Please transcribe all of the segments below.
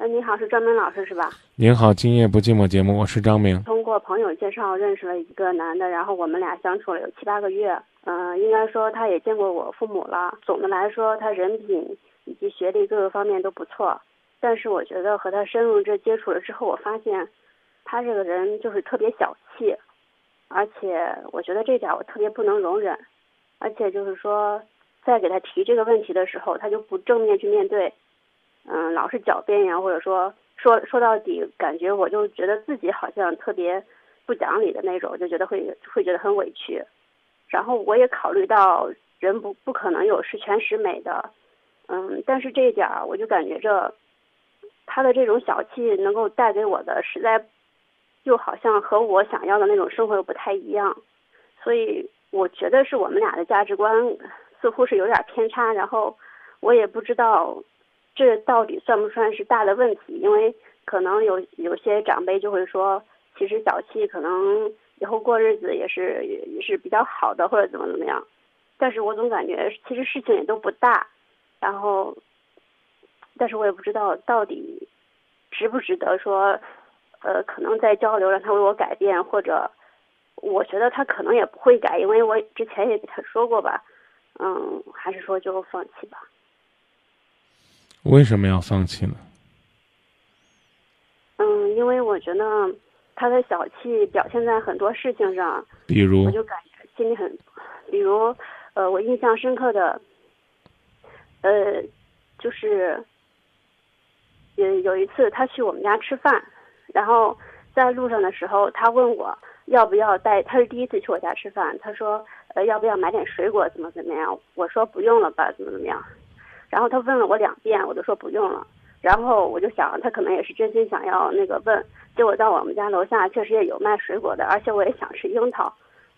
嗯，你好，是张明老师是吧？您好，今夜不寂寞节目，我是张明。通过朋友介绍认识了一个男的，然后我们俩相处了有七八个月。嗯，应该说他也见过我父母了。总的来说，他人品以及学历各个方面都不错。但是我觉得和他深入这接触了之后，我发现他这个人就是特别小气，而且我觉得这点我特别不能容忍。而且就是说，在给他提这个问题的时候，他就不正面去面对。嗯，老是狡辩呀，或者说说说到底，感觉我就觉得自己好像特别不讲理的那种，就觉得会会觉得很委屈。然后我也考虑到人不不可能有十全十美的，嗯，但是这一点儿我就感觉着他的这种小气能够带给我的，实在又好像和我想要的那种生活又不太一样，所以我觉得是我们俩的价值观似乎是有点偏差。然后我也不知道。这到底算不算是大的问题？因为可能有有些长辈就会说，其实小气可能以后过日子也是也是比较好的，或者怎么怎么样。但是我总感觉其实事情也都不大，然后，但是我也不知道到底值不值得说，呃，可能在交流让他为我改变，或者我觉得他可能也不会改，因为我之前也给他说过吧，嗯，还是说就放弃吧。为什么要放弃呢？嗯，因为我觉得他的小气表现在很多事情上，比如我就感觉心里很，比如呃，我印象深刻的，呃，就是有有一次他去我们家吃饭，然后在路上的时候，他问我要不要带，他是第一次去我家吃饭，他说呃要不要买点水果，怎么怎么样？我说不用了吧，怎么怎么样？然后他问了我两遍，我都说不用了。然后我就想，他可能也是真心想要那个问。结果到我们家楼下确实也有卖水果的，而且我也想吃樱桃。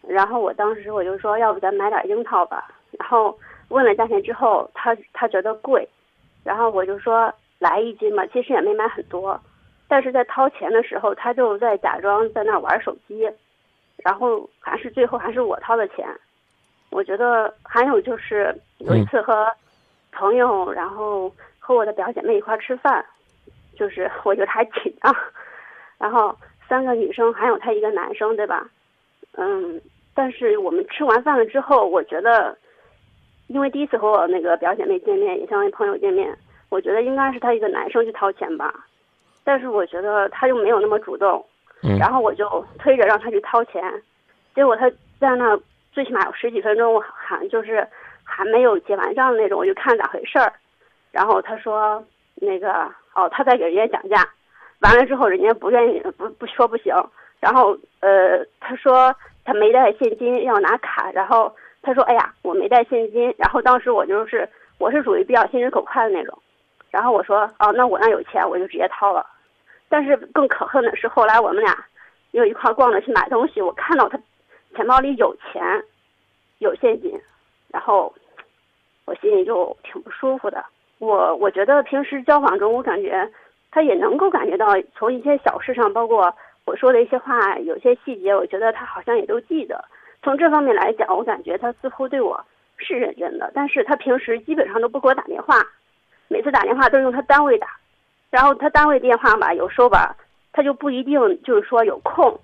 然后我当时我就说，要不咱买点樱桃吧。然后问了价钱之后，他他觉得贵。然后我就说来一斤吧，其实也没买很多。但是在掏钱的时候，他就在假装在那玩手机。然后还是最后还是我掏的钱。我觉得还有就是有一次和。朋友，然后和我的表姐妹一块吃饭，就是 我觉得还紧张。然后三个女生，还有他一个男生，对吧？嗯，但是我们吃完饭了之后，我觉得，因为第一次和我那个表姐妹见面，也相当于朋友见面，我觉得应该是他一个男生去掏钱吧。但是我觉得他又没有那么主动，然后我就推着让他去掏钱，结果他在那最起码有十几分钟，我喊就是。还没有结完账的那种，我就看咋回事儿。然后他说那个哦，他在给人家讲价，完了之后人家不愿意，不不说不行。然后呃，他说他没带现金，要拿卡。然后他说哎呀，我没带现金。然后当时我就是我是属于比较心直口快的那种。然后我说哦，那我那有钱，我就直接掏了。但是更可恨的是，后来我们俩又一块逛着去买东西，我看到他钱包里有钱，有现金，然后。我心里就挺不舒服的。我我觉得平时交往中，我感觉他也能够感觉到，从一些小事上，包括我说的一些话，有些细节，我觉得他好像也都记得。从这方面来讲，我感觉他似乎对我是认真的。但是他平时基本上都不给我打电话，每次打电话都是用他单位打，然后他单位电话吧，有时候吧，他就不一定就是说有空，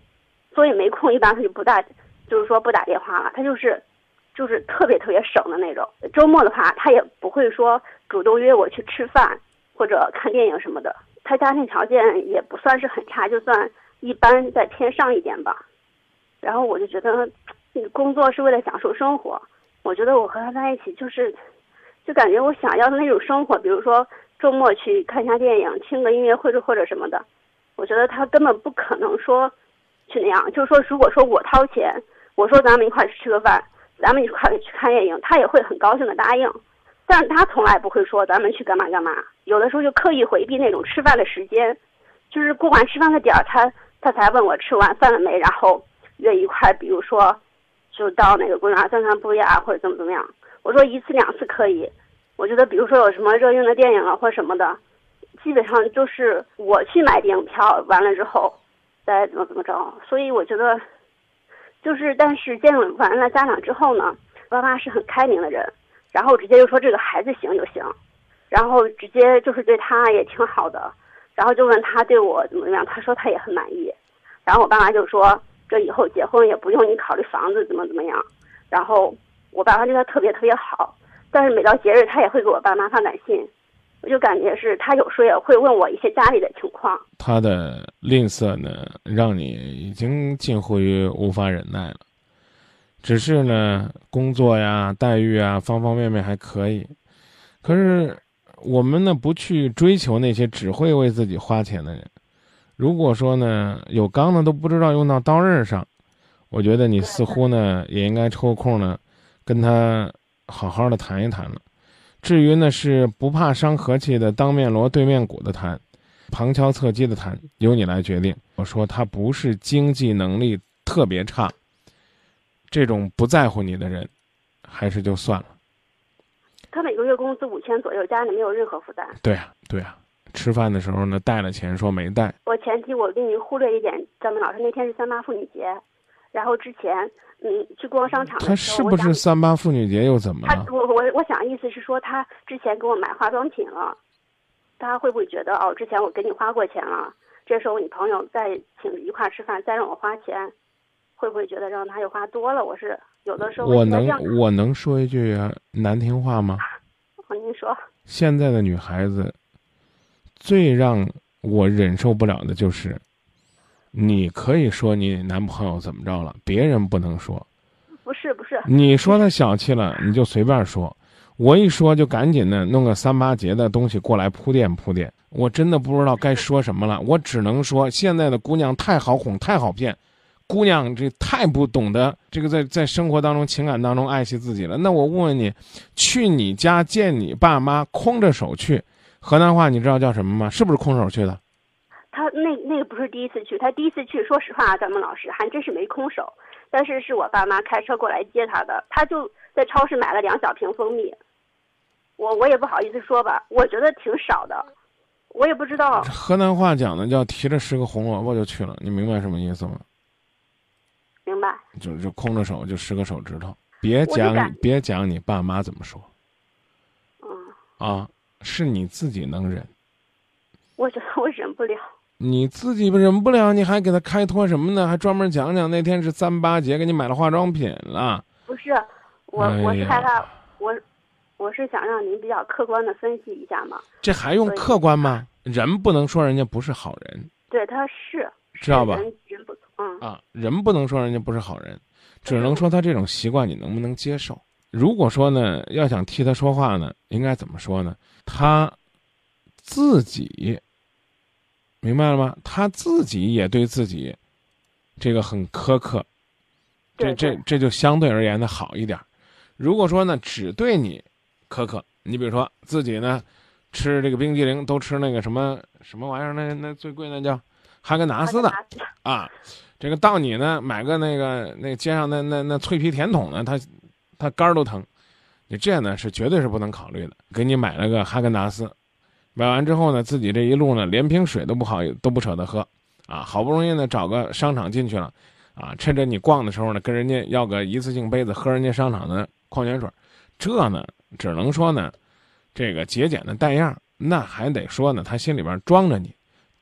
所以没空，一般他就不打，就是说不打电话了。他就是。就是特别特别省的那种。周末的话，他也不会说主动约我去吃饭或者看电影什么的。他家庭条件也不算是很差，就算一般再偏上一点吧。然后我就觉得，工作是为了享受生活。我觉得我和他在一起就是，就感觉我想要的那种生活，比如说周末去看一下电影、听个音乐会或者什么的。我觉得他根本不可能说去那样。就是说，如果说我掏钱，我说咱们一块去吃个饭。咱们一块去看电影，他也会很高兴的答应，但是他从来不会说咱们去干嘛干嘛。有的时候就刻意回避那种吃饭的时间，就是过完吃饭的点儿，他他才问我吃完饭了没，然后约一块，比如说就到那个公园散散步呀，或者怎么怎么样。我说一次两次可以，我觉得比如说有什么热映的电影啊或什么的，基本上就是我去买电影票，完了之后再怎么怎么着。所以我觉得。就是，但是见完了家长之后呢，爸妈是很开明的人，然后直接就说这个孩子行就行，然后直接就是对他也挺好的，然后就问他对我怎么怎么样，他说他也很满意。然后我爸妈就说，这以后结婚也不用你考虑房子怎么怎么样。然后我爸妈对他特别特别好，但是每到节日他也会给我爸妈发短信。我就感觉是他有时候也会问我一些家里的情况。他的吝啬呢，让你已经近乎于无法忍耐了。只是呢，工作呀、待遇啊，方方面面还可以。可是我们呢，不去追求那些只会为自己花钱的人。如果说呢，有钢的都不知道用到刀刃上，我觉得你似乎呢，也应该抽空呢，跟他好好的谈一谈了。至于呢，是不怕伤和气的当面锣对面鼓的谈，旁敲侧击的谈，由你来决定。我说他不是经济能力特别差，这种不在乎你的人，还是就算了。他每个月工资五千左右，家里没有任何负担。对呀，对呀，吃饭的时候呢，带了钱说没带。我前提我给你忽略一点，张明老师，那天是三八妇女节，然后之前。嗯，去逛商场。他是不是三八妇女节又怎么了？他我我我想意思是说，他之前给我买化妆品了，他会不会觉得哦，之前我给你花过钱了，这时候你朋友再请一块吃饭，再让我花钱，会不会觉得让他又花多了？我是有的时候我能我能说一句难听话吗？您说。现在的女孩子最让我忍受不了的就是。你可以说你男朋友怎么着了，别人不能说。不是不是，你说他小气了，你就随便说。我一说就赶紧的弄个三八节的东西过来铺垫铺垫。我真的不知道该说什么了，我只能说现在的姑娘太好哄，太好骗。姑娘这太不懂得这个在在生活当中、情感当中爱惜自己了。那我问问你，去你家见你爸妈，空着手去，河南话你知道叫什么吗？是不是空手去的？他那那个不是第一次去，他第一次去，说实话，咱们老师还真是没空手。但是是我爸妈开车过来接他的，他就在超市买了两小瓶蜂蜜。我我也不好意思说吧，我觉得挺少的，我也不知道。河南话讲的叫提着十个红萝卜就去了，你明白什么意思吗？明白。就就空着手就十个手指头，别讲别讲你爸妈怎么说。嗯。啊，是你自己能忍。我觉得我忍不了。你自己忍不了，你还给他开脱什么呢？还专门讲讲那天是三八节，给你买了化妆品了。不是，我我是害怕，我我是想让您比较客观的分析一下嘛。这还用客观吗？人不能说人家不是好人。对，他是知道吧？人不嗯啊，人不能说人家不是好人，只能说他这种习惯你能不能接受。如果说呢，要想替他说话呢，应该怎么说呢？他自己。明白了吗？他自己也对自己，这个很苛刻，这这这就相对而言的好一点。如果说呢，只对你苛刻，你比如说自己呢，吃这个冰激凌都吃那个什么什么玩意儿，那那最贵那叫哈根达斯的啊，这个到你呢买个那个那街上那那那脆皮甜筒呢，他他肝儿都疼，你这样呢是绝对是不能考虑的。给你买了个哈根达斯。买完之后呢，自己这一路呢，连瓶水都不好，都不舍得喝，啊，好不容易呢找个商场进去了，啊，趁着你逛的时候呢，跟人家要个一次性杯子喝人家商场的矿泉水，这呢只能说呢，这个节俭的带样，那还得说呢，他心里边装着你，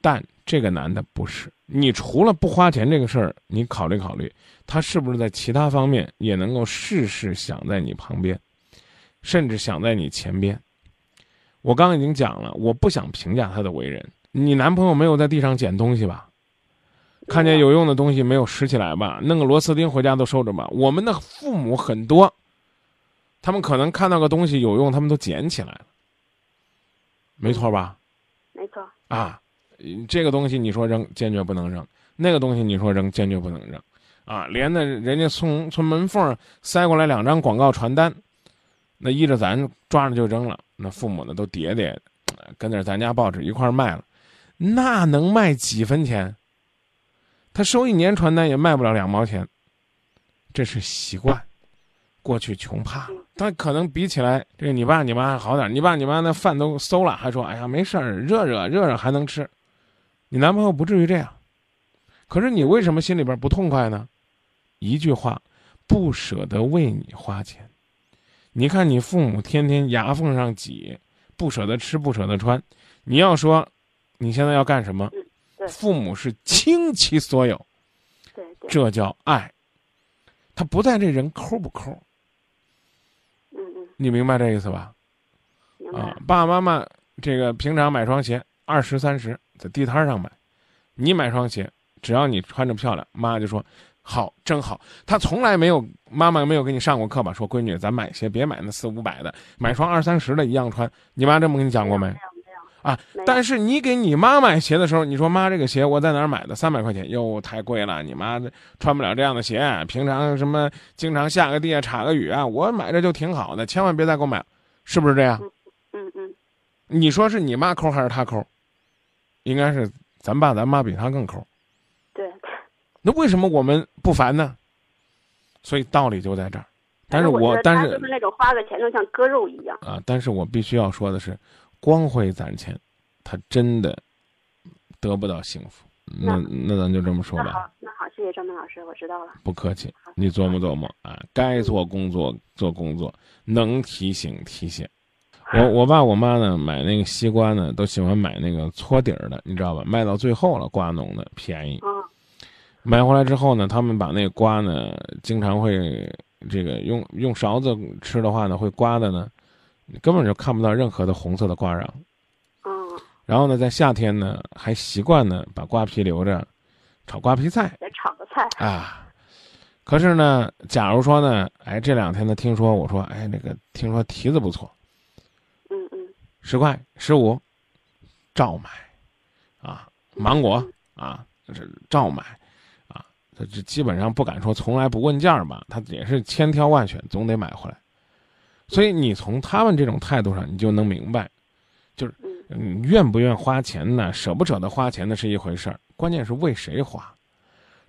但这个男的不是，你除了不花钱这个事儿，你考虑考虑，他是不是在其他方面也能够事事想在你旁边，甚至想在你前边。我刚刚已经讲了，我不想评价他的为人。你男朋友没有在地上捡东西吧？看见有用的东西没有拾起来吧？弄个螺丝钉回家都收着吧？我们的父母很多，他们可能看到个东西有用，他们都捡起来了，没错吧？没错。啊，这个东西你说扔，坚决不能扔；那个东西你说扔，坚决不能扔。啊，连那人家从从门缝塞过来两张广告传单。那依着咱抓着就扔了，那父母呢都叠叠，跟着咱家报纸一块卖了，那能卖几分钱？他收一年传单也卖不了两毛钱，这是习惯。过去穷怕了，他可能比起来，这个你爸你妈还好点，你爸你妈那饭都馊了，还说哎呀没事儿，热热热热还能吃。你男朋友不至于这样，可是你为什么心里边不痛快呢？一句话，不舍得为你花钱。你看，你父母天天牙缝上挤，不舍得吃，不舍得穿。你要说，你现在要干什么？对父母是倾其所有，对对，这叫爱。他不在这人抠不抠，嗯嗯，你明白这意思吧？啊，爸爸妈妈这个平常买双鞋二十三十，在地摊上买，你买双鞋，只要你穿着漂亮，妈就说好，真好。他从来没有妈妈没有给你上过课吧？说闺女，咱买鞋别买那四五百的，买双二三十的一样穿。你妈这么跟你讲过没？没有没有啊，但是你给你妈买鞋的时候，你说妈这个鞋我在哪儿买的？三百块钱，哟，太贵了，你妈这穿不了这样的鞋。平常什么经常下个地啊、插个雨啊，我买着就挺好的，千万别再给我买，是不是这样？嗯嗯，你说是你妈抠还是他抠？应该是咱爸咱妈比他更抠。对。那为什么我们不烦呢？所以道理就在这儿。但是我但是就是那种花个钱就像割肉一样。啊，但是我必须要说的是，光会攒钱，他真的得不到幸福。那那咱就这么说吧，那好，那好，谢谢张明老师，我知道了。不客气。你琢磨琢磨啊，该做工作做工作，能提醒提醒。我我爸我妈呢，买那个西瓜呢，都喜欢买那个搓底儿的，你知道吧？卖到最后了，瓜农的便宜。嗯买回来之后呢，他们把那个瓜呢，经常会这个用用勺子吃的话呢，会刮的呢，你根本就看不到任何的红色的瓜瓤。嗯，然后呢，在夏天呢，还习惯呢把瓜皮留着，炒瓜皮菜再炒个菜。啊。可是呢，假如说呢，哎，这两天呢，听说我说，哎，那个听说提子不错，嗯嗯十块十五，照买，啊，芒果啊，这照买，啊，这这基本上不敢说从来不问价儿吧，他也是千挑万选，总得买回来。所以你从他们这种态度上，你就能明白，就是嗯嗯，愿不愿花钱呢，舍不舍得花钱呢是一回事儿，关键是为谁花，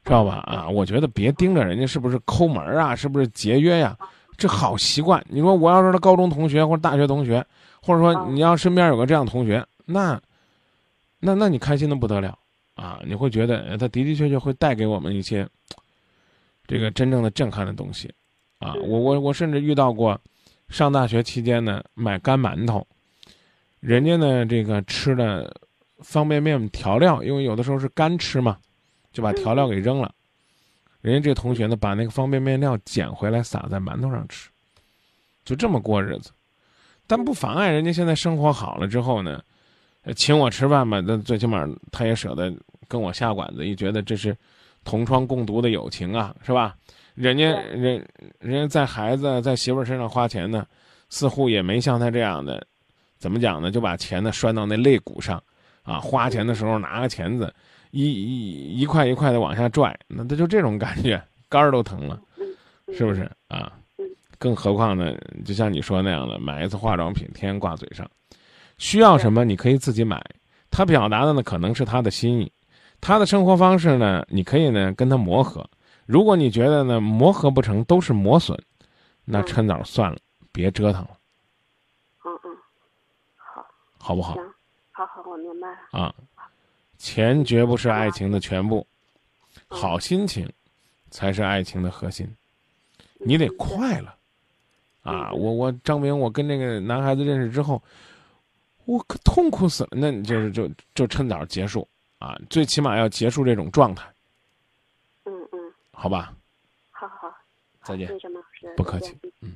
知道吧？啊，我觉得别盯着人家是不是抠门儿啊，是不是节约呀、这好习惯。你说我要是他高中同学或者大学同学，或者说嗯你要身边有个这样同学，那，那那你开心的不得了啊！你会觉得呃他的的确确会带给我们一些这个真正的震撼的东西啊！嗯我我我甚至遇到过，上大学期间呢买干馒头，人家呢这个吃的方便面调料，因为有的时候是干吃嘛，就把调料给扔了。人家这同学呢，把那个方便面料捡回来撒在馒头上吃，就这么过日子。但不妨碍人家现在生活好了之后呢，呃请我吃饭吧，那最起码他也舍得跟我下馆子，一觉得这是同窗共读的友情啊，是吧？人家人人家在孩子在媳妇儿身上花钱呢，似乎也没像他这样的，怎么讲呢？就把钱呢拴到那肋骨上，啊，花钱的时候拿个钳子，一一一块一块的往下拽，那他就这种感觉，肝儿都疼了，嗯，是不是啊嗯？更何况呢，就像你说那样的，买一次化妆品天天挂嘴上，需要什么你可以自己买，他表达的呢可能是他的心意，他的生活方式呢，你可以呢跟他磨合。如果你觉得呢磨合不成都是磨损，那嗯。趁早算了，别折腾了，嗯嗯，好，好不好？行，好好，我明白了。啊？钱绝不是爱情的全部，嗯。好心情才是爱情的核心。你得快乐。啊！嗯。我我张明，我跟这个男孩子认识之后，我可痛苦死了。那你就是就就趁早结束啊！最起码要结束这种状态，嗯嗯，好吧？好好好，再见谢谢张老师，不客气。嗯。